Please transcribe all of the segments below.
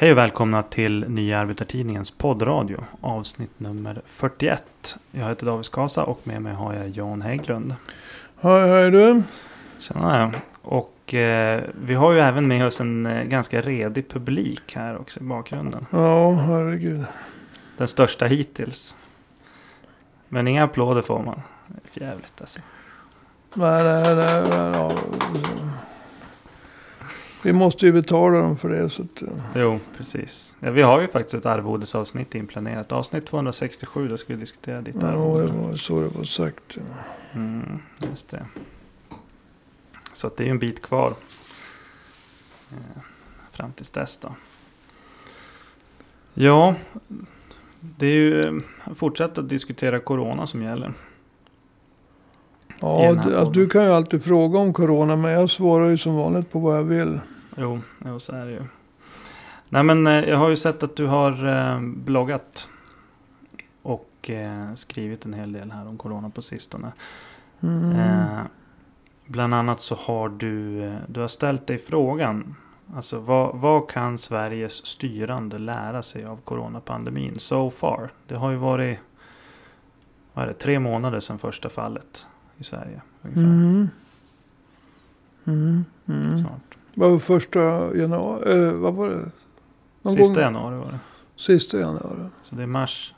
Hej och välkomna till Nya Arbetartidningens poddradio, avsnitt nummer 41. Jag heter David Skasa och med mig har jag Jan Hägglund. Hej, hej du. Tjena! Och eh, vi har ju även med oss en eh, ganska redig publik här också i bakgrunden. Ja, herregud. Den största hittills. Men inga applåder får man. Jävligt alltså. Nej, nej, nej, nej. Vi måste ju betala dem för det. Så att, ja. Jo, precis. Ja, vi har ju faktiskt ett arvodesavsnitt inplanerat. Avsnitt 267, då ska vi diskutera ditt ja, det arvode. var så det var sagt. Mm, just det. Så att det är ju en bit kvar. Eh, fram tills dess då. Ja, det är ju eh, fortsätt att diskutera corona som gäller. Ja, du, du kan ju alltid fråga om corona. Men jag svarar ju som vanligt på vad jag vill. Jo, jo så är det ju. Nej men eh, jag har ju sett att du har eh, bloggat. Och eh, skrivit en hel del här om corona på sistone. Mm. Eh, bland annat så har du, du har ställt dig frågan. Alltså vad, vad kan Sveriges styrande lära sig av coronapandemin so far? Det har ju varit vad är det, tre månader sedan första fallet i Sverige. Ungefär, Mm. Mm. Snart. Var första januari? Eh, vad var det? Någon Sista gång- januari var det. Sista januari. Så det är mars,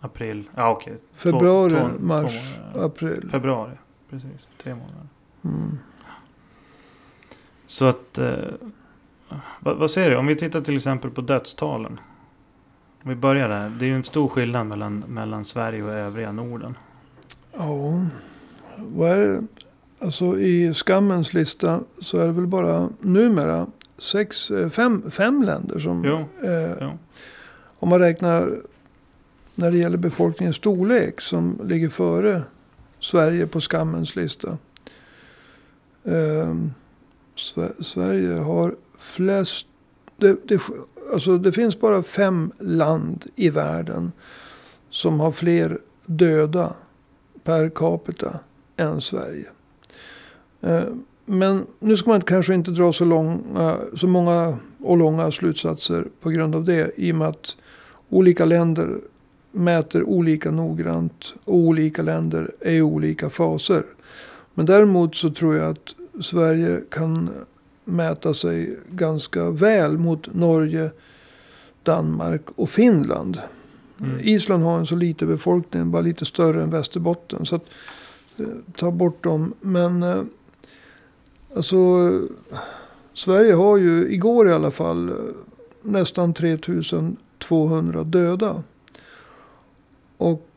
april, ja okej. Två- Februari, två- mars, två- april. Februari, precis. Tre månader. Mm. Så att, eh, vad, vad säger du? Om vi tittar till exempel på dödstalen. Om vi börjar där. Det är ju en stor skillnad mellan, mellan Sverige och övriga Norden. Ja, vad är det? Alltså i skammens lista så är det väl bara numera sex, eh, fem, fem länder som... Jo, Eh, jo. Om man räknar när det gäller befolkningens storlek som ligger före Sverige på skammens lista. Eh, Sve- Sverige har flest... Det, det, alltså det finns bara fem land i världen som har fler döda per capita än Sverige. Eh, Men nu ska man kanske inte dra så, långa, så många och långa slutsatser på grund av det. I och med att olika länder mäter olika noggrant. Och olika länder är i olika faser. Men däremot så tror jag att Sverige kan mäta sig ganska väl mot Norge, Danmark och Finland. Mm. Island har en så liten befolkning, bara lite större än Västerbotten. Så att, eh, ta bort dem. Men eh, alltså, Sverige har ju igår i alla fall eh, nästan 3200 döda. Och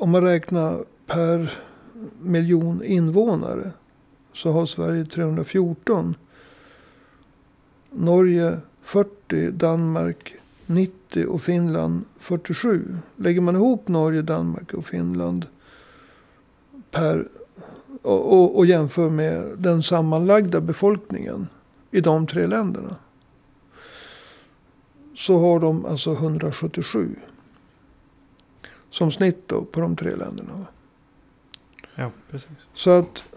om man räknar per miljon invånare så har Sverige 314. Norge 40, Danmark 90 och Finland 47. Lägger man ihop Norge, Danmark och Finland per, och, och, och jämför med den sammanlagda befolkningen i de tre länderna. Så har de alltså 177. Som snitt då på de tre länderna. Ja, precis. Så att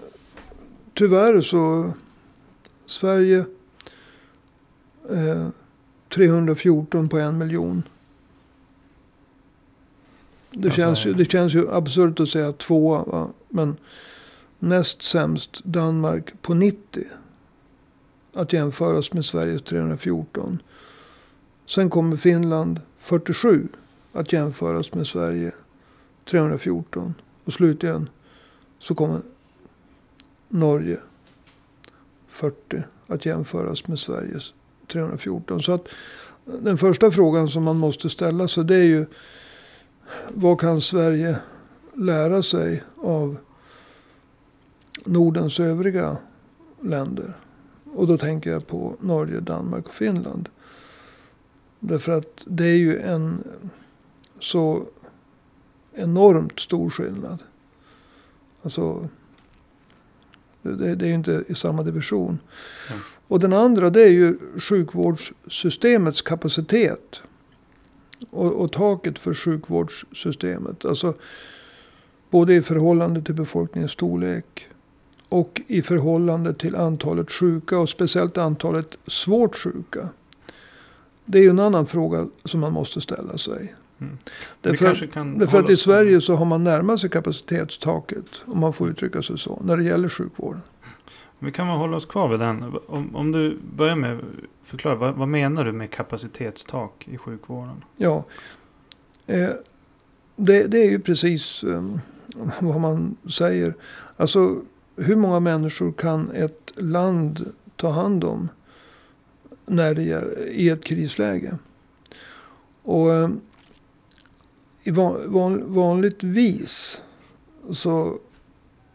tyvärr så Sverige eh, 314 på en miljon. Det, Ja, så känns, ju, det. det känns ju absurt att säga tvåa. Va? Men näst sämst Danmark på 90. Att jämföras med Sveriges 314. Sen kommer Finland 47. Att jämföras med Sverige 314. Och slutligen så kommer Norge 40 att jämföras med Sveriges 314. Så att den första frågan som man måste ställa sig det är ju vad kan Sverige lära sig av Nordens övriga länder? Och då tänker jag på Norge, Danmark och Finland. Därför att det är ju en så enormt stor skillnad. Alltså, det, det, är ju inte i samma division. Mm. Och den andra det är ju sjukvårdssystemets kapacitet. Och, och taket för sjukvårdssystemet. Alltså både i förhållande till befolkningens storlek. Och i förhållande till antalet sjuka och speciellt antalet svårt sjuka. Det är ju en annan fråga som man måste ställa sig. Mm. Därför, därför att i Sverige så har man närmat sig kapacitetstaket. Om man får uttrycka sig så. När det gäller sjukvården. Vi kan väl hålla oss kvar vid den. Om, om du börjar med att förklara. Vad, vad menar du med kapacitetstak i sjukvården? Ja. Eh, det, det är ju precis eh, vad man säger. Alltså hur många människor kan ett land ta hand om när det gäller, i ett krisläge? Och eh, i van, van, vanligtvis så,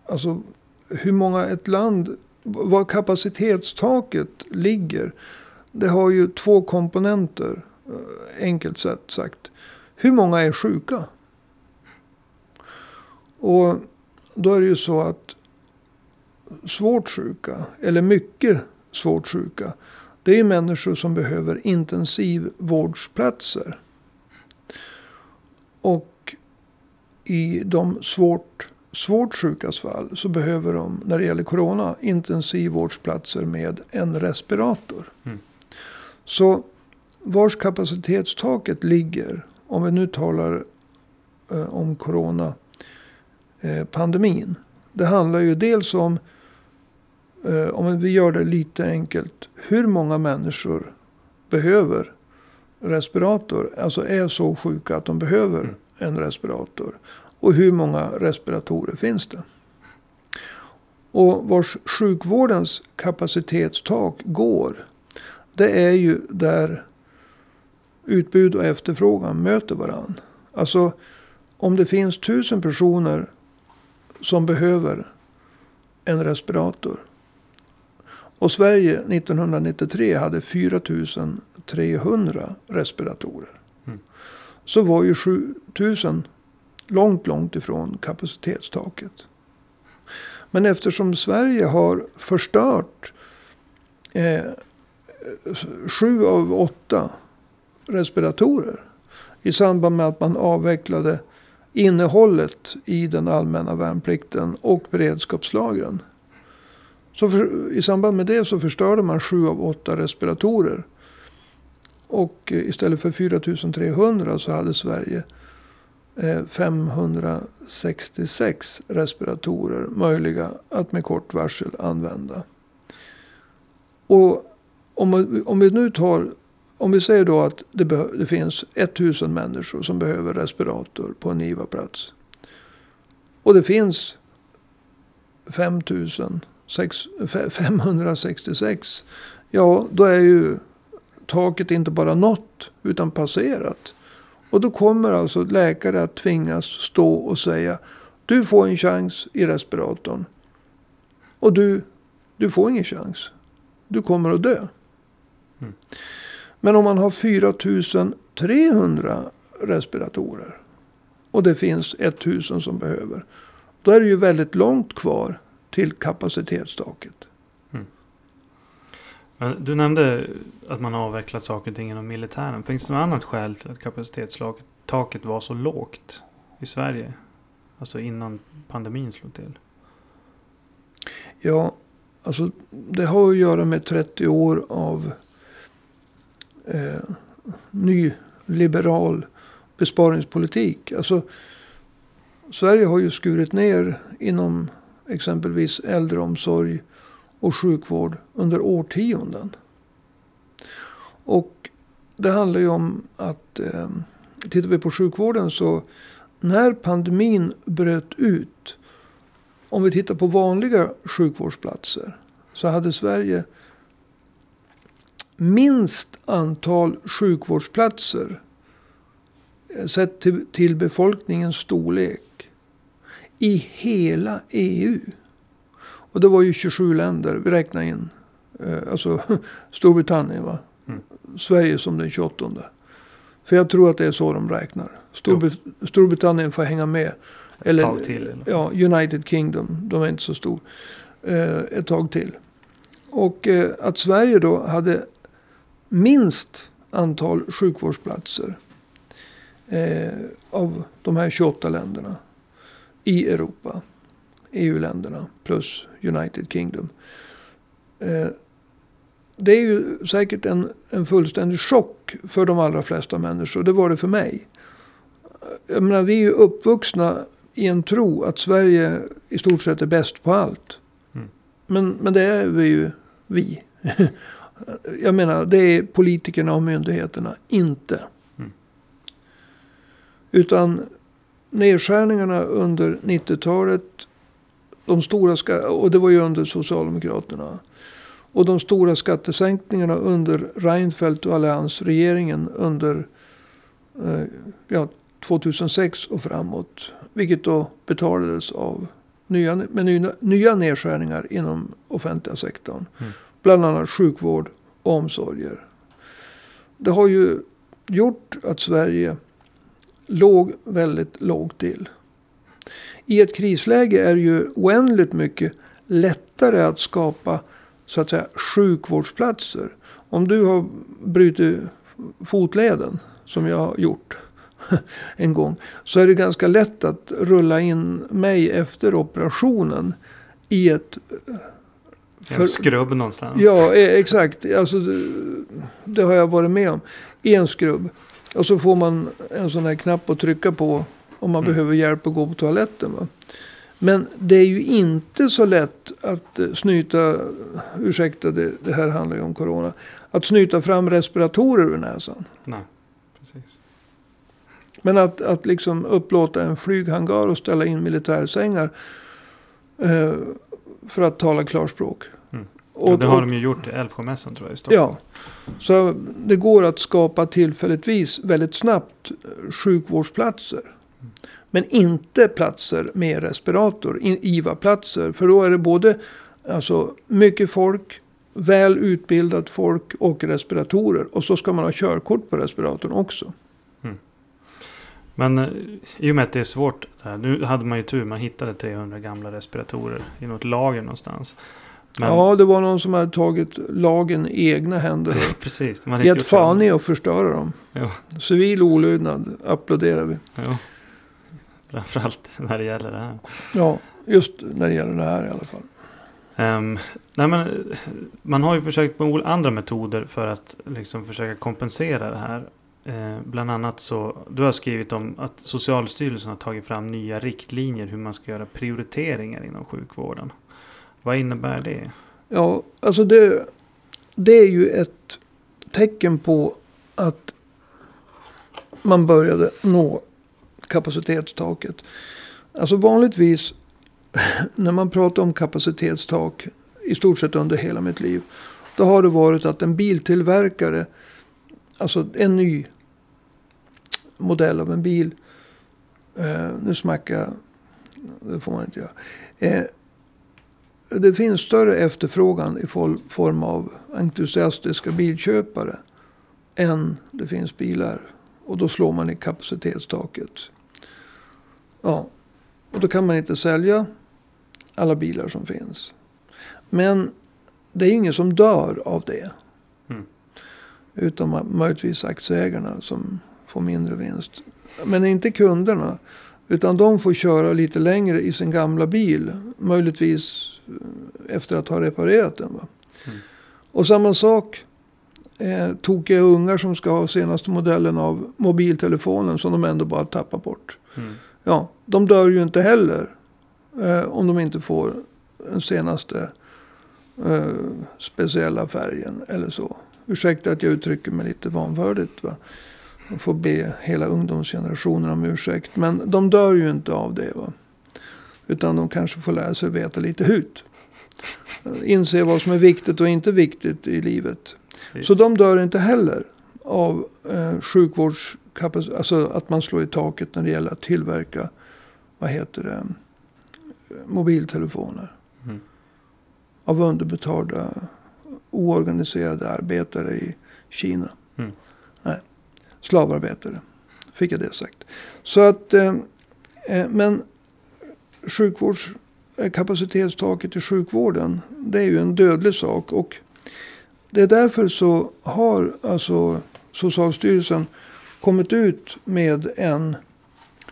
alltså hur många ett land, var kapacitetstaket ligger. Det har ju två komponenter, eh, enkelt sett sagt. Hur många är sjuka? Och då är det ju så att svårt sjuka, eller mycket svårt sjuka, det är ju människor som behöver intensivvårdsplatser. Och i de svårt, svårt sjukas fall så behöver de, när det gäller corona, intensivvårdsplatser med en respirator. Mm. Så vars kapacitetstaket ligger, om vi nu talar eh, om corona eh, pandemin. Det handlar ju dels om, eh, om vi gör det lite enkelt, hur många människor behöver respirator, alltså är så sjuka att de behöver Mm. en respirator. Och hur många respiratorer finns det? Och vars sjukvårdens kapacitetstak går, det är ju där utbud och efterfrågan möter varandra. Alltså om det finns tusen personer som behöver en respirator. Och Sverige 1993 hade 4300 respiratorer. Mm. Så var ju 7000 långt, långt ifrån kapacitetstaket. Men eftersom Sverige har förstört eh, sju av åtta respiratorer i samband med att man avvecklade innehållet i den allmänna värnplikten och beredskapslagren. Så för, I samband med det så förstörde man sju av åtta respiratorer. Och eh, istället för 4300 så hade Sverige Eh, 566 respiratorer möjliga att med kort varsel använda. Och om, om vi nu tar om vi säger då att det, det finns 1000 människor som behöver respirator på en IVA-plats. Och det finns 5000, 566. Ja, då är ju taket inte bara nått utan passerat. Och då kommer alltså läkare att tvingas stå och säga du får en chans i respiratorn. Och du, du får ingen chans. Du kommer att dö. Mm. Men om man har 4300 respiratorer och det finns 1000 som behöver. Då är det ju väldigt långt kvar till kapacitetstaket. Men du nämnde att man har avvecklat saker och ting inom militären. Finns det något annat skäl till att kapacitetstaket var så lågt i Sverige? Alltså innan pandemin slog till. Ja, alltså det har att göra med 30 år av eh, nyliberal besparingspolitik. Alltså Sverige har ju skurit ner inom exempelvis äldreomsorg och sjukvård under årtionden. Och det handlar ju om att eh, tittar vi på sjukvården så när pandemin bröt ut om vi tittar på vanliga sjukvårdsplatser så hade Sverige minst antal sjukvårdsplatser eh, sett till, till befolkningens storlek i hela EU. Och det var ju 27 länder, vi räknar in eh, alltså Storbritannien va? Mm. Sverige som den 28. För jag tror att det är så de räknar. Storb- Storbritannien får hänga med. Eller, tag till fall. Ja, United Kingdom. De är inte så stor. Eh, ett tag till. Och eh, att Sverige då hade minst antal sjukvårdsplatser. Eh, av de här 28 länderna. I Europa. EU-länderna plus United Kingdom. Eh, det är ju säkert en, en fullständig chock för de allra flesta människor. Det var det för mig. Jag menar, vi är ju uppvuxna i en tro att Sverige i stort sett är bäst på allt. Mm. Men, men det är vi ju, vi. Jag menar, det är politikerna och myndigheterna inte. Mm. Utan nedskärningarna under 90-talet, de stora ska och det var ju under Socialdemokraterna. Och de stora skattesänkningarna under Reinfeldt och alliansregeringen under eh, ja, 2006 och framåt. Vilket då betalades av nya, med nya, nya nedskärningar inom offentliga sektorn. Mm. Bland annat sjukvård och omsorger. Det har ju gjort att Sverige låg väldigt lågt till. I ett krisläge är det ju oändligt mycket lättare att skapa så att säga sjukvårdsplatser. Om du har brutit fotleden, som jag har gjort en gång. Så är det ganska lätt att rulla in mig efter operationen i ett... En skrubb någonstans. Ja, e- exakt. Alltså, det har jag varit med om. I en skrubb. Och så får man en sån här knapp att trycka på om man Mm. behöver hjälp att gå på toaletten. Va? Men det är ju inte så lätt att eh, snyta, ursäkta det, det här handlar ju om corona, att snyta fram respiratorer ur näsan. Nej, precis. Men att, att liksom upplåta en flyghangar och ställa in militärsängar. Eh, för att tala klarspråk. Mm. Och, ja, det har de ju gjort i Älvsjömässan tror jag i Stockholm. Ja, så det går att skapa tillfälligtvis väldigt snabbt eh, sjukvårdsplatser. Men inte platser med respirator, IVA-platser. För då är det både alltså, mycket folk, väl utbildat folk och respiratorer. Och så ska man ha körkort på respiratorn också. Men eh, i och med att det är svårt. Nu hade man ju tur. Man hittade 300 gamla respiratorer i något lager någonstans. Men, Ja, det var någon som hade tagit lagen i egna händer precis. Man gett fan i att förstöra dem. Jo. Civil olydnad applåderar vi. Jo. Framförallt när det gäller det här. Ja, just när det gäller det här i alla fall. Ehm, nej men, man har ju försökt ol- andra metoder för att liksom försöka kompensera det här. Eh, bland annat så, du har skrivit om att Socialstyrelsen har tagit fram nya riktlinjer hur man ska göra prioriteringar inom sjukvården. Vad innebär det? Ja, alltså det, det är ju ett tecken på att man började nå kapacitetstaket. Alltså vanligtvis när man pratar om kapacitetstak i stort sett under hela mitt liv. Då har det varit att en biltillverkare, alltså en ny modell av en bil. Eh, nu smackar jag, det får man inte göra. Eh, det finns större efterfrågan i form av entusiastiska bilköpare än det finns bilar. Och då slår man i kapacitetstaket. Ja, och då kan man inte sälja alla bilar som finns. Men det är ingen som dör av det. Mm. Utom möjligtvis aktieägarna som får mindre vinst. Men inte kunderna. Utan de får köra lite längre i sin gamla bil. Möjligtvis eh, efter att ha reparerat den. Va? Mm. Och samma sak. Eh, tokiga ungar som ska ha senaste modellen av mobiltelefonen som de ändå bara tappar bort. Mm. Ja, de dör ju inte heller. Eh, om de inte får den senaste eh, speciella färgen eller så. Ursäkta att jag uttrycker mig lite vanvördigt. Va? Jag får be hela ungdomsgenerationen om ursäkt. Men de dör ju inte av det. Va? Utan de kanske får lära sig veta lite hut. Inse vad som är viktigt och inte viktigt i livet. Precis. Så de dör inte heller av eh, sjukvårdskapacitet. Alltså att man slår i taket när det gäller att tillverka. Vad heter det? Mobiltelefoner. Mm. Av underbetalda oorganiserade arbetare i Kina. Mm. Nej, slavarbetare. Fick jag det sagt. Så att, eh, eh, men sjukvårds, eh, kapacitetstaket i sjukvården. Det är ju en dödlig sak. Och det är därför så har alltså Socialstyrelsen kommit ut med en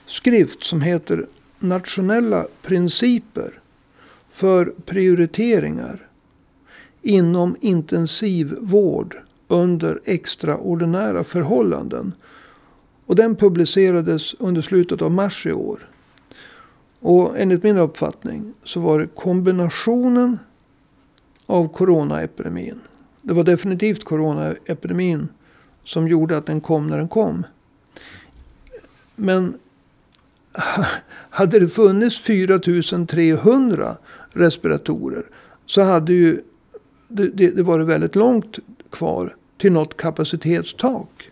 skrift som heter Nationella principer för prioriteringar inom intensivvård under extraordinära förhållanden. Och den publicerades under slutet av mars i år. Och enligt min uppfattning så var det kombinationen av coronaepidemin. Det var definitivt coronaepidemin som gjorde att den kom när den kom. Men hade det funnits 4300 respiratorer så hade ju det, det, det varit väldigt långt kvar till något kapacitetstak.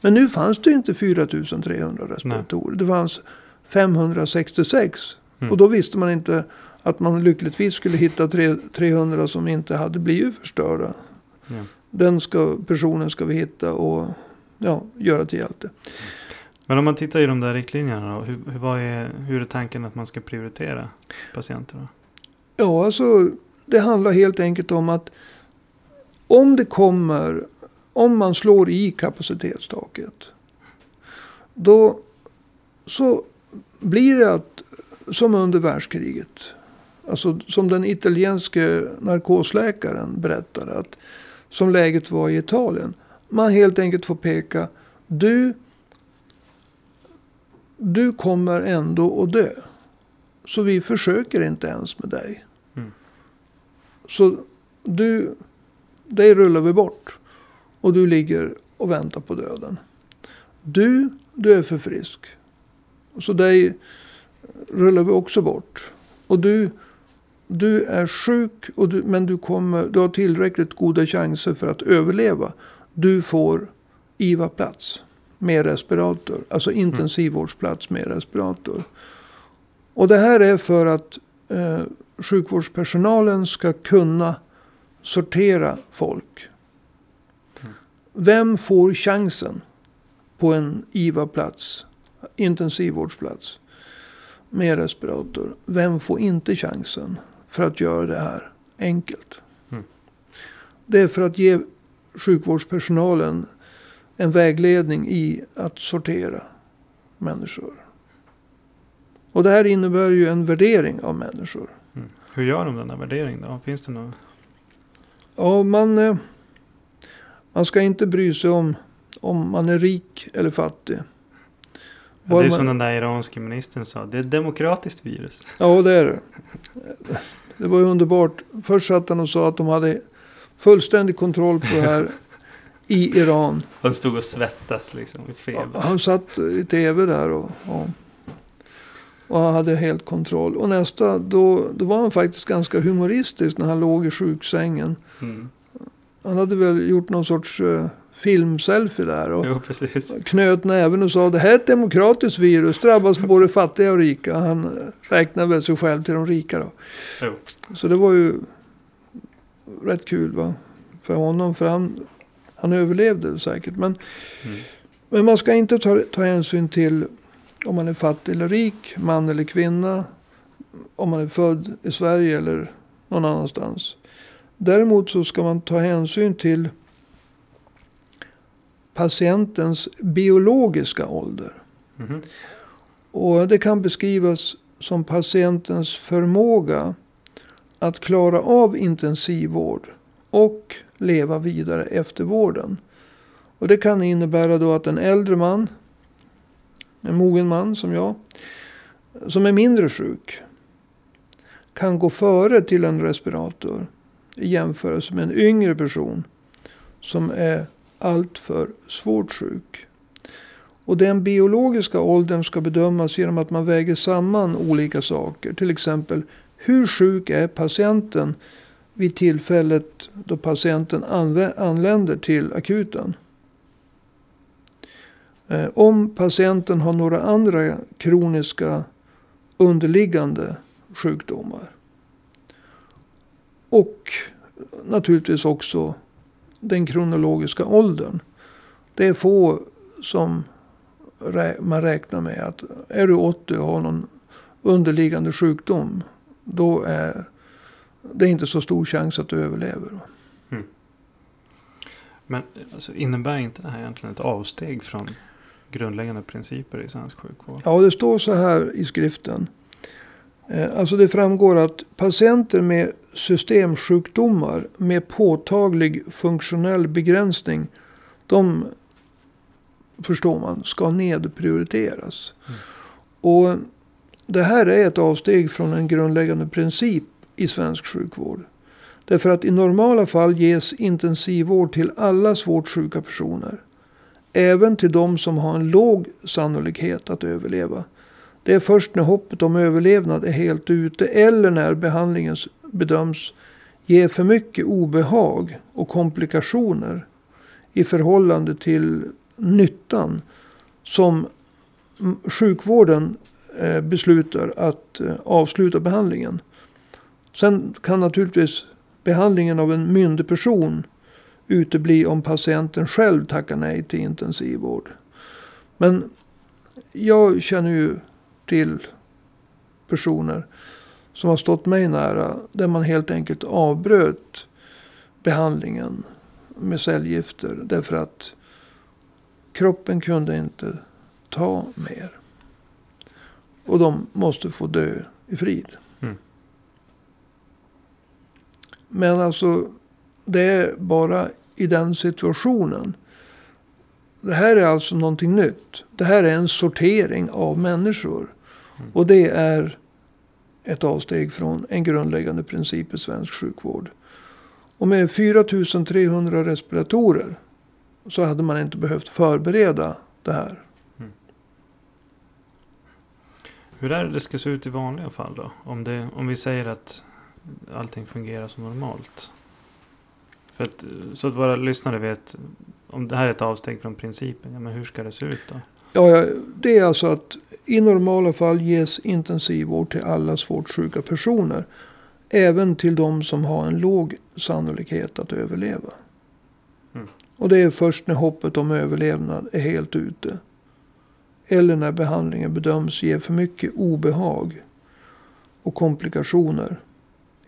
Men nu fanns det inte 4300 respiratorer. Nej. Det fanns 566. Mm. Och då visste man inte att man lyckligtvis skulle hitta 300 som inte hade blivit förstörda. Ja. Den ska, personen ska vi hitta och ja, göra till hjälte. Men om man tittar i de där riktlinjerna då, hur, vad är, hur är tanken att man ska prioritera patienterna? Ja, alltså det handlar helt enkelt om att om det kommer, om man slår i kapacitetstaket. Då så blir det att, som under världskriget. Alltså som den italienske narkosläkaren berättade. Att, som läget var i Italien. Man helt enkelt får peka. Du, du kommer ändå att dö. Så vi försöker inte ens med dig. Mm. Så du, dig rullar vi bort. Och du ligger och väntar på döden. Du, du är för frisk. Så dig rullar vi också bort. Och du, du är sjuk, och du, men du, kommer, du har tillräckligt goda chanser för att överleva. Du får IVA-plats med respirator. Alltså mm. intensivvårdsplats med respirator. Och det här är för att eh, sjukvårdspersonalen ska kunna sortera folk. Mm. Vem får chansen på en IVA-plats, intensivvårdsplats med respirator? Vem får inte chansen för att göra det här enkelt? Mm. Det är för att ge sjukvårdspersonalen en vägledning i att sortera människor. Och det här innebär ju en värdering av människor. Mm. Hur gör de den här värderingen då? Finns det något? Ja, man, eh, man ska inte bry sig om om man är rik eller fattig. Ja, det är som den där iranske ministern sa. Det är ett demokratiskt virus. Ja, det är det. Det var ju underbart. Först satt han och sa att de hade fullständig kontroll på det här i Iran. Han stod och svettas liksom i feber. Ja, han satt i tv där och, och, och, han hade helt kontroll. Och nästa, då, då var han faktiskt ganska humoristisk när han låg i sjuksängen. Mm. Han hade väl gjort någon sorts uh, filmselfie där. Och jo, knöt näven och sa det här är ett demokratiskt virus. Drabbas både fattiga och rika. Han eh, räknar väl sig själv till de rika då. Jo. Så det var ju rätt kul va. För honom. För han, han överlevde säkert. Men, mm. men man ska inte ta, ta hänsyn till om man är fattig eller rik. Man eller kvinna. Om man är född i Sverige eller någon annanstans. Däremot så ska man ta hänsyn till patientens biologiska ålder. Mm. Och det kan beskrivas som patientens förmåga att klara av intensivvård och leva vidare efter vården. Och det kan innebära då att en äldre man, en mogen man som jag, som är mindre sjuk, kan gå före till en respirator i jämförelse med en yngre person som är alltför svårt sjuk. Och den biologiska åldern ska bedömas genom att man väger samman olika saker. Till exempel hur sjuk är patienten vid tillfället då patienten anländer till akuten. Eh, om patienten har några andra kroniska underliggande sjukdomar. Och naturligtvis också den kronologiska åldern. Det är få som man räknar med att är du 80 och har någon underliggande sjukdom. Då är det inte så stor chans att du överlever. Mm. Men alltså, innebär inte det här egentligen ett avsteg från grundläggande principer i svensk sjukvård? Ja, det står så här i skriften. Eh, alltså det framgår att patienter med systemsjukdomar med påtaglig funktionell begränsning. De förstår man ska nedprioriteras. Mm. Och det här är ett avsteg från en grundläggande princip i svensk sjukvård. Därför att i normala fall ges intensivvård till alla svårt sjuka personer. Även till de som har en låg sannolikhet att överleva. Det är först när hoppet om överlevnad är helt ute eller när behandlingen bedöms ge för mycket obehag och komplikationer i förhållande till nyttan som sjukvården eh, beslutar att eh, avsluta behandlingen. Sen kan naturligtvis behandlingen av en myndig person utebli om patienten själv tackar nej till intensivvård. Men jag känner ju till personer som har stått mig nära. Där man helt enkelt avbröt behandlingen med cellgifter. Därför att kroppen kunde inte ta mer. Och de måste få dö i frid. Mm. Men alltså, det är bara i den situationen. Det här är alltså någonting nytt. Det här är en sortering av människor. Och det är ett avsteg från en grundläggande princip i svensk sjukvård. Och med 4300 respiratorer så hade man inte behövt förbereda det här. Mm. Hur är det det ska se ut i vanliga fall då? Om, det, om vi säger att allting fungerar som normalt. För att, så att våra lyssnare vet om det här är ett avsteg från principen. Ja, men hur ska det se ut då? Ja, det är alltså att i normala fall ges intensivvård till alla svårt sjuka personer. Även till de som har en låg sannolikhet att överleva. Mm. Och det är först när hoppet om överlevnad är helt ute. Eller när behandlingen bedöms ge för mycket obehag och komplikationer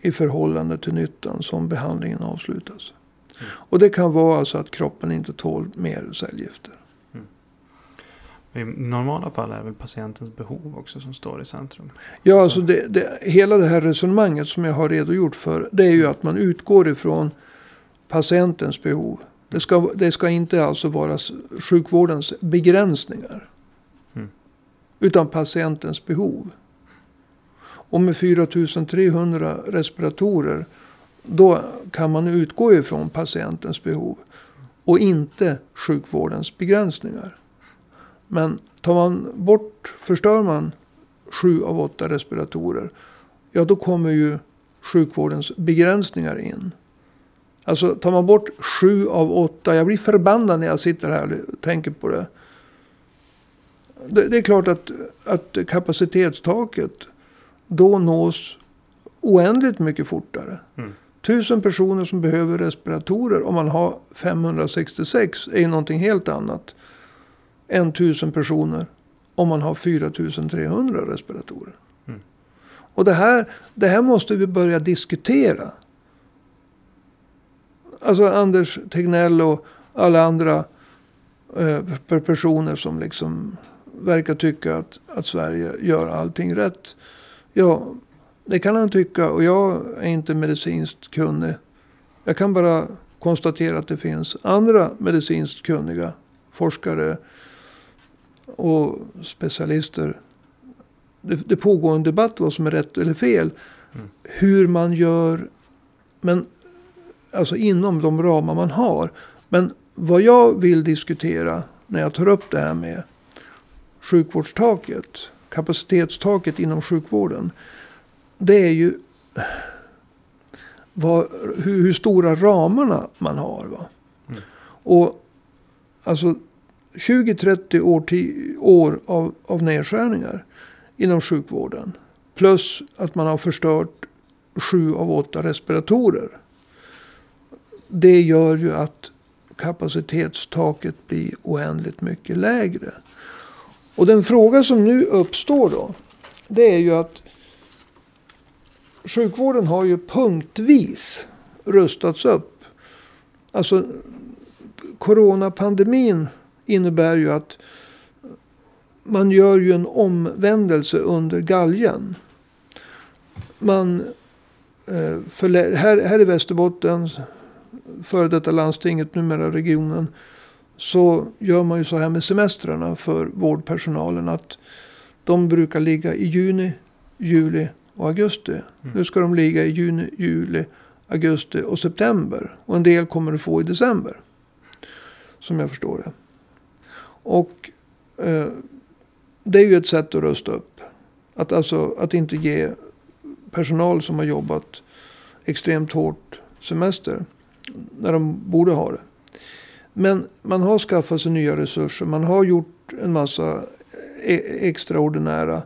i förhållande till nyttan som behandlingen avslutas. Mm. Och det kan vara alltså att kroppen inte tål mer cellgifter. I normala fall är det väl patientens behov också som står i centrum. Ja, Så. alltså det, det, hela det här resonemanget som jag har redogjort för. Det är ju att man utgår ifrån patientens behov. Det ska, det ska inte alltså vara sjukvårdens begränsningar. Mm. Utan patientens behov. Och med 4300 respiratorer. Då kan man utgå ifrån patientens behov. Och inte sjukvårdens begränsningar. Men tar man bort, förstör man sju av åtta respiratorer. Ja, då kommer ju sjukvårdens begränsningar in. Alltså tar man bort sju av åtta. Jag blir förbannad när jag sitter här och tänker på det. Det, det är klart att, att kapacitetstaket då nås oändligt mycket fortare. Mm. Tusen personer som behöver respiratorer om man har 566 är ju någonting helt annat än tusen personer om man har 4300 respiratorer. Mm. Och det här, det här måste vi börja diskutera. Alltså Anders Tegnell och alla andra eh, personer som liksom verkar tycka att, att Sverige gör allting rätt. Ja, det kan han tycka och jag är inte medicinskt kunnig. Jag kan bara konstatera att det finns andra medicinskt kunniga forskare och specialister. Det, det pågår en debatt vad som är rätt eller fel. Mm. Hur man gör. Men alltså inom de ramar man har. Men vad jag vill diskutera när jag tar upp det här med sjukvårdstaket. Kapacitetstaket inom sjukvården. Det är ju vad, hur, hur, stora ramarna man har. Va? Mm. Och alltså 20-30 år, år av, av nedskärningar inom sjukvården. Plus att man har förstört sju av åtta respiratorer. Det gör ju att kapacitetstaket blir oändligt mycket lägre. Och den fråga som nu uppstår då. Det är ju att sjukvården har ju punktvis rustats upp. Alltså coronapandemin innebär ju att man gör ju en omvändelse under galgen. man eh, förlä- här, här i Västerbotten, före detta landstinget, numera regionen, så gör man ju så här med semestrarna för vårdpersonalen. att De brukar ligga i juni, juli och augusti. Mm. Nu ska de ligga i juni, juli, augusti och september. Och en del kommer att få i december. Som jag förstår det. Och eh, det är ju ett sätt att rösta upp. Att alltså att inte ge personal som har jobbat extremt hårt semester. När de borde ha det. Men man har skaffat sig nya resurser. Man har gjort en massa e- extraordinära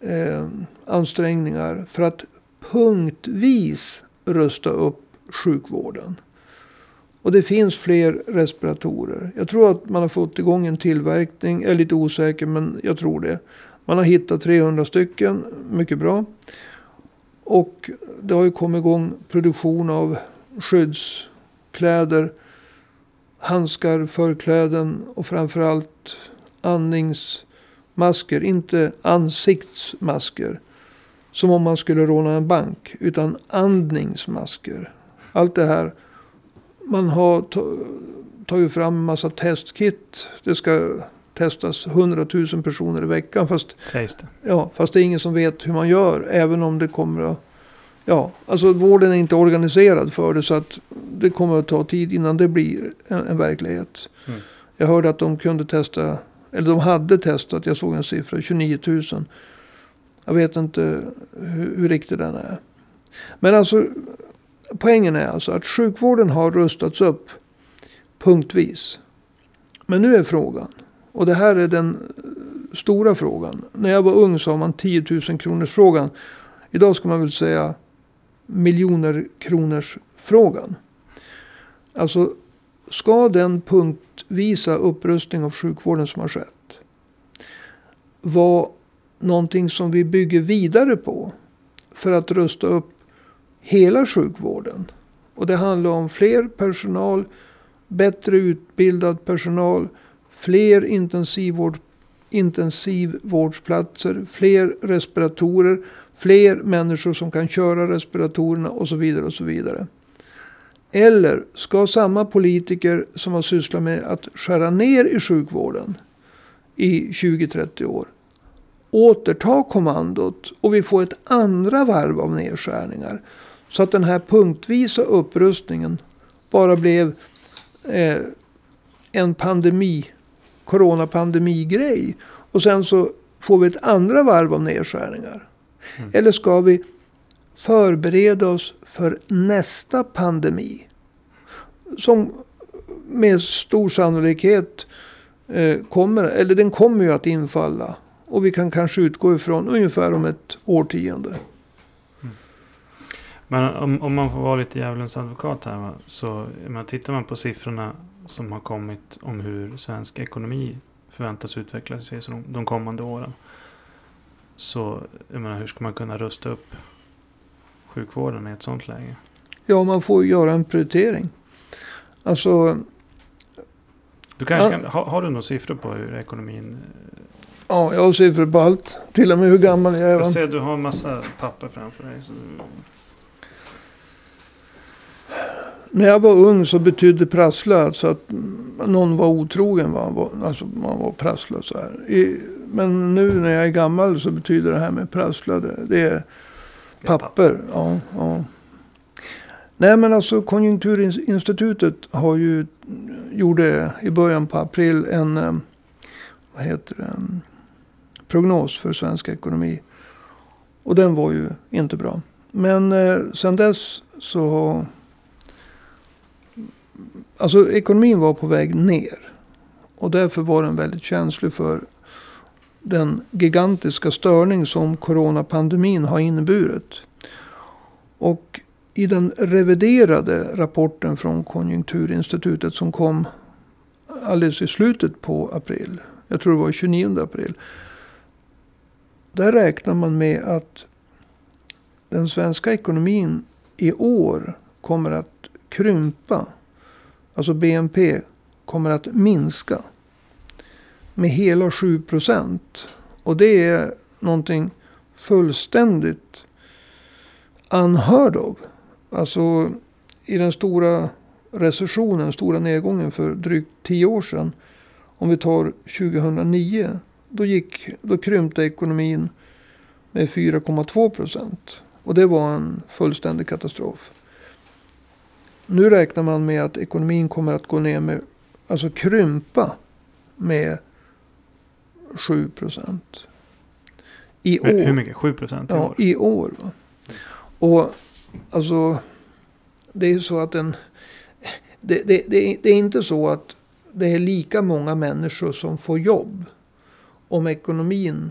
eh, ansträngningar för att punktvis rusta upp sjukvården. Och det finns fler respiratorer. Jag tror att man har fått igång en tillverkning. Jag är lite osäker men jag tror det. Man har hittat 300 stycken. Mycket bra. Och det har ju kommit igång produktion av skyddskläder. Handskar, förkläden och framförallt andningsmasker. Inte ansiktsmasker. Som om man skulle råna en bank. Utan andningsmasker. Allt det här. Man har ta- tagit fram en massa testkit. Det ska testas 100 000 personer i veckan. Fast, Sägs det. ja, fast det är ingen som vet hur man gör. Även om det kommer att... Ja, alltså vården är inte organiserad för det. Så att det kommer att ta tid innan det blir en, en verklighet. Mm. Jag hörde att de kunde testa. Eller de hade testat. Jag såg en siffra. 29 000. Jag vet inte hur, hur riktig den är. Men alltså. Poängen är alltså att sjukvården har rustats upp. Punktvis. Men nu är frågan. Och det här är den eh, stora frågan. När jag var ung sa man 10 000 kronors frågan. Idag ska man väl säga miljoner kronors frågan. Alltså ska den punktvisa upprustning av sjukvården som har skett vara någonting som vi bygger vidare på för att rusta upp hela sjukvården. Och det handlar om fler personal, bättre utbildad personal, fler intensivvård, intensivvårdsplatser, fler respiratorer, fler människor som kan köra respiratorerna och så vidare och så vidare. Eller ska samma politiker som har sysslat med att skära ner i sjukvården i 20-30 år återta kommandot och vi får ett andra varv av nedskärningar. Så att den här punktvisa upprustningen bara blev eh, en pandemi, coronapandemigrej. Och sen så får vi ett andra varv av nedskärningar. Mm. Eller ska vi förbereda oss för nästa pandemi? Som med stor sannolikhet eh, kommer, eller den kommer ju att infalla. Och vi kan kanske utgå ifrån ungefär om ett årtionde. Men om, om man får vara lite djävulens advokat här. Så men tittar man på siffrorna som har kommit om hur svensk ekonomi förväntas utveckla sig de, de kommande åren. Så jag menar, hur ska man kunna rusta upp sjukvården i ett sånt läge? Ja, man får ju göra en prioritering. Alltså, Du kanske Ja. kan, har, har du några siffror på hur ekonomin... ja, jag har siffror på allt. Till och med hur gammal jag är. Jag ser att du har en massa papper framför dig. Så, När jag var ung så betydde prassla alltså att någon var otrogen. Va? Alltså man var prassla så här. I, men nu när jag är gammal så betyder det här med prassla. Det, det är papper. Ja, ja. Nej men alltså Konjunkturinstitutet har ju gjorde i början på april en eh, vad heter det, prognos för svensk ekonomi. Och den var ju inte bra. Men eh, sen dess så har Alltså ekonomin var på väg ner. Och därför var den väldigt känslig för den gigantiska störning som coronapandemin har inneburit. Och i den reviderade rapporten från Konjunkturinstitutet som kom alldeles i slutet på april. Jag tror det var 29 april. Där räknar man med att den svenska ekonomin i år kommer att krympa Alltså BNP kommer att minska. Med hela 7 procent. Och det är någonting fullständigt unheard of. Alltså i den stora recessionen, stora nedgången för drygt 10 år sedan. Om vi tar 2009. Då, gick, då krympte ekonomin med 4,2 procent. Och det var en fullständig katastrof. Nu räknar man med att ekonomin kommer att gå ner med, alltså krympa med 7 procent. I år. Hur mycket? 7 procent i ja, år? i år. Va? Och alltså, det är så att en... Det, det, det, det är inte så att det är lika många människor som får jobb. Om ekonomin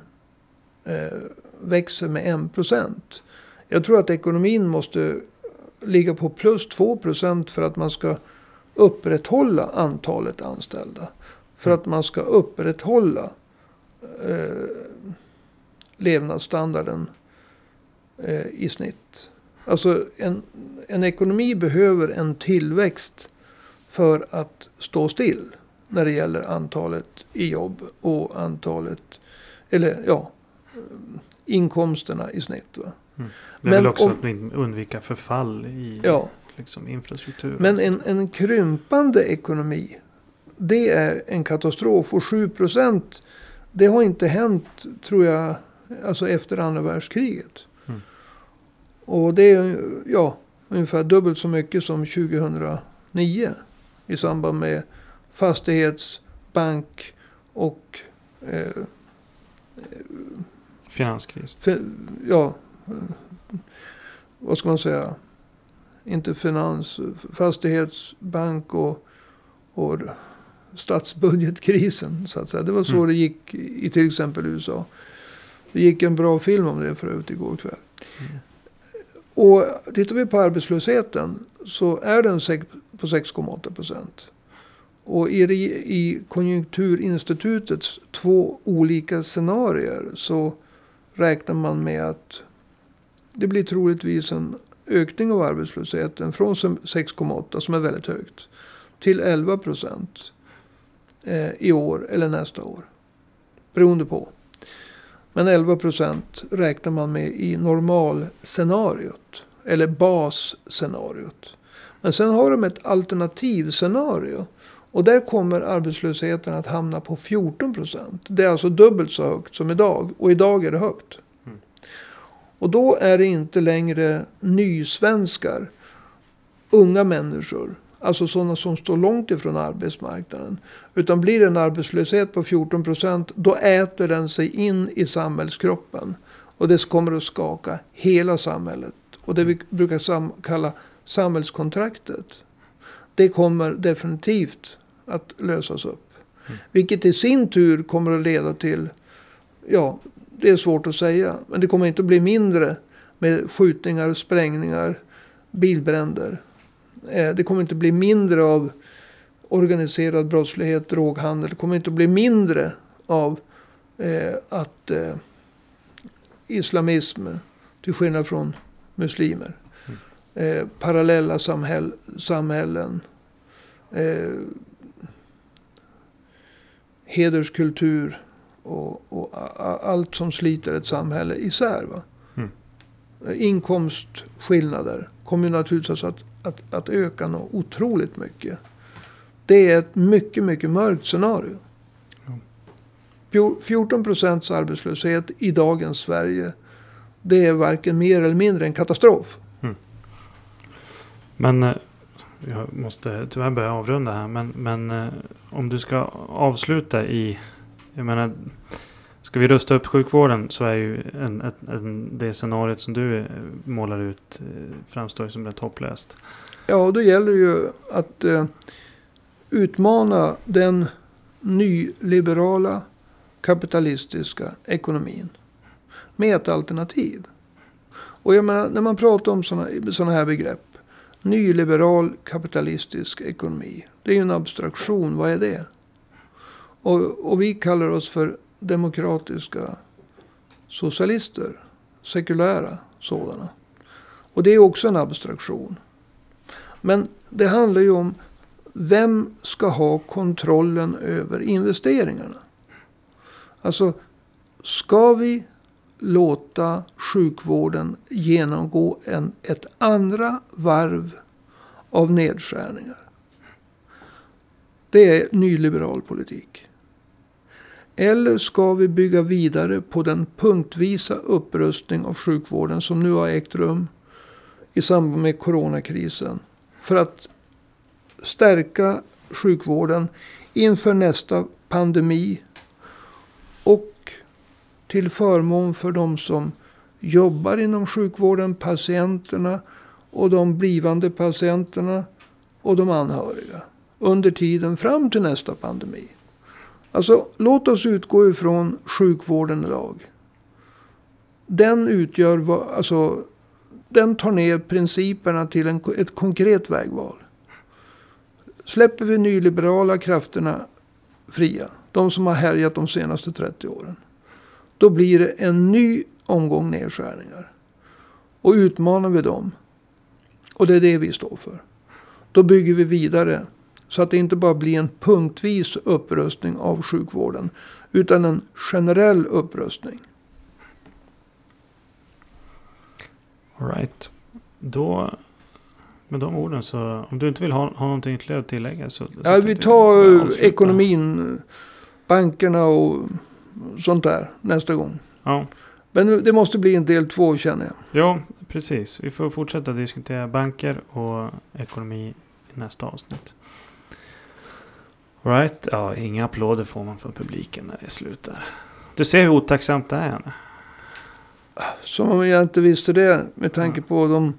eh, växer med 1 procent. Jag tror att ekonomin måste ligga på plus 2 procent för att man ska upprätthålla antalet anställda. För att man ska upprätthålla eh, levnadsstandarden eh, i snitt. Alltså en, en ekonomi behöver en tillväxt för att stå still. När det gäller antalet i jobb och antalet, eller ja, inkomsterna i snitt. Va? Mm. Det är väl också om, att undvika förfall i ja, liksom, infrastruktur. Men en, en krympande ekonomi. Det är en katastrof. Och 7 procent. Det har inte hänt tror jag. Alltså efter andra världskriget. Mm. Och det är ja, ungefär dubbelt så mycket som 2009. I samband med fastighets, bank och eh, Finanskris. För, ja, vad ska man säga? Inte finans, fastighetsbank och, och statsbudgetkrisen. Så att säga. Det var så mm. det gick i till exempel USA. Det gick en bra film om det för övrigt igår kväll. Mm. Och tittar vi på arbetslösheten så är den på 6,8 procent. Och i, i Konjunkturinstitutets två olika scenarier så räknar man med att det blir troligtvis en ökning av arbetslösheten från 6,8 som är väldigt högt till 11 procent eh, i år eller nästa år. Beroende på. Men 11 procent räknar man med i normalscenariot. Eller basscenariot. Men sen har de ett alternativscenario. Och där kommer arbetslösheten att hamna på 14 procent. Det är alltså dubbelt så högt som idag. Och idag är det högt. Och då är det inte längre nysvenskar. Unga människor. Alltså sådana som står långt ifrån arbetsmarknaden. Utan blir det en arbetslöshet på 14 procent. Då äter den sig in i samhällskroppen. Och det kommer att skaka hela samhället. Och det vi brukar kalla samhällskontraktet. Det kommer definitivt att lösas upp. Mm. Vilket i sin tur kommer att leda till, ja, det är svårt att säga. Men det kommer inte att bli mindre med skjutningar, sprängningar, bilbränder. Eh, det kommer inte att bli mindre av organiserad brottslighet, droghandel. Det kommer inte att bli mindre av eh, att eh, islamism, till skillnad från muslimer, mm. eh, parallella samhäll, samhällen, eh, hederskultur och, och allt som sliter ett samhälle isär. Va? Mm. Inkomstskillnader kommer naturligtvis att, att, att öka något otroligt mycket. Det är ett mycket, mycket mörkt scenario. Mm. 14 procents arbetslöshet i dagens Sverige. Det är varken mer eller mindre en katastrof. Mm. Men eh, jag måste tyvärr börja avrunda här. Men, men eh, om du ska avsluta i... Jag menar, ska vi rusta upp sjukvården så är ju en, en, en, det scenariot som du eh, målar ut eh, framstår framstår som rätt hopplöst. Ja, och då gäller det ju att eh, utmana den nyliberala kapitalistiska ekonomin med ett alternativ. Och jag menar, när man pratar om sådana här begrepp Nyliberal kapitalistisk ekonomi. Det är ju en abstraktion. Vad är det? Och, och vi kallar oss för demokratiska socialister. Sekulära sådana. Och det är också en abstraktion. Men det handlar ju om vem ska ha kontrollen över investeringarna? Alltså, ska vi låta sjukvården genomgå en, ett andra varv av nedskärningar. Det är nyliberal politik. Eller ska vi bygga vidare på den punktvisa upprustning av sjukvården som nu har ägt rum i samband med coronakrisen. För att stärka sjukvården inför nästa pandemi. Och till förmån för de som jobbar inom sjukvården, patienterna och de blivande patienterna och de anhöriga. Under tiden fram till nästa pandemi. Alltså låt oss utgå ifrån sjukvården idag. Den utgör, alltså den tar ner principerna till en, ett konkret vägval. Släpper vi nyliberala krafterna fria, de som har härjat de senaste 30 åren. Då blir det en ny omgång nedskärningar. Och utmanar vi dem, och det är det vi står för. Då bygger vi vidare så att det inte bara blir en punktvis upprustning av sjukvården. Utan en generell upprustning. Alright. Då med de orden så om du inte vill ha, ha någonting ytterligare att tillägga så. Ja, vi tar ekonomin, bankerna och sånt där nästa gång. Ja. Men det måste bli en del två känner jag. Ja, precis. Vi får fortsätta diskutera banker och ekonomi i nästa avsnitt. Right? Ja, inga applåder får man från publiken när det slutar. Du ser hur otacksamt det är, Janne. Som om jag inte visste det med tanke på de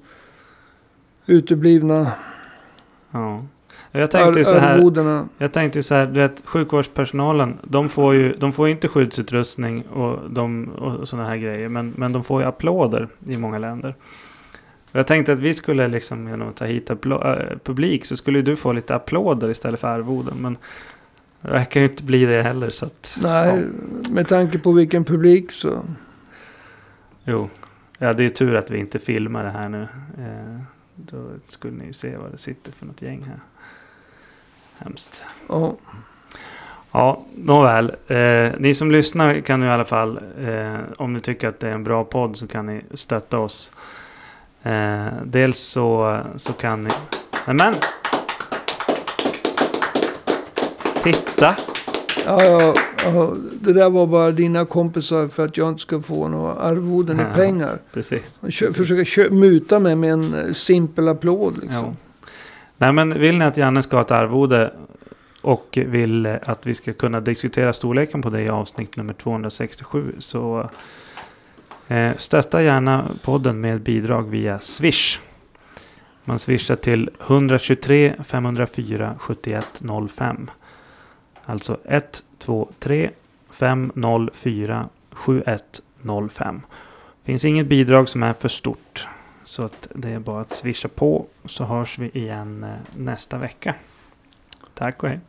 uteblivna ja. Jag tänkte så här. Jag tänkte så här, du vet, sjukvårdspersonalen, de får ju de får inte skyddsutrustning och, de, och sådana här grejer. Men, men de får ju applåder i många länder. Jag tänkte att vi skulle liksom genom att ta hit äh, publik så skulle du få lite applåder istället för arvoden. Men det verkar ju inte bli det heller. Så att, Nej, ja. med tanke på vilken publik så. Jo, ja det är tur att vi inte filmar det här nu. Eh, då skulle ni ju se vad det sitter för något gäng här. Hemskt. Ja. Ja, nåväl. Eh, ni som lyssnar kan nu i alla fall, eh, om ni tycker att det är en bra podd så kan ni stötta oss Eh, dels så, så kan ni... Nämen! Titta! Ja, ja, ja, det där var bara dina kompisar för att jag inte ska få några arvoden i pengar. Precis. Kö, precis. Försöka kö, muta mig med en eh, simpel applåd. Liksom. Ja. Nej, men vill ni att Janne ska ha ett arvode och vill att vi ska kunna diskutera storleken på det i avsnitt nummer 267 så Eh, stötta gärna podden med bidrag via Swish. Man swishar till 123 504 7105. Alltså 123 504 7105. Finns inget bidrag som är för stort. Så att det är bara att swisha på så hörs vi igen eh, nästa vecka. Tack och hej.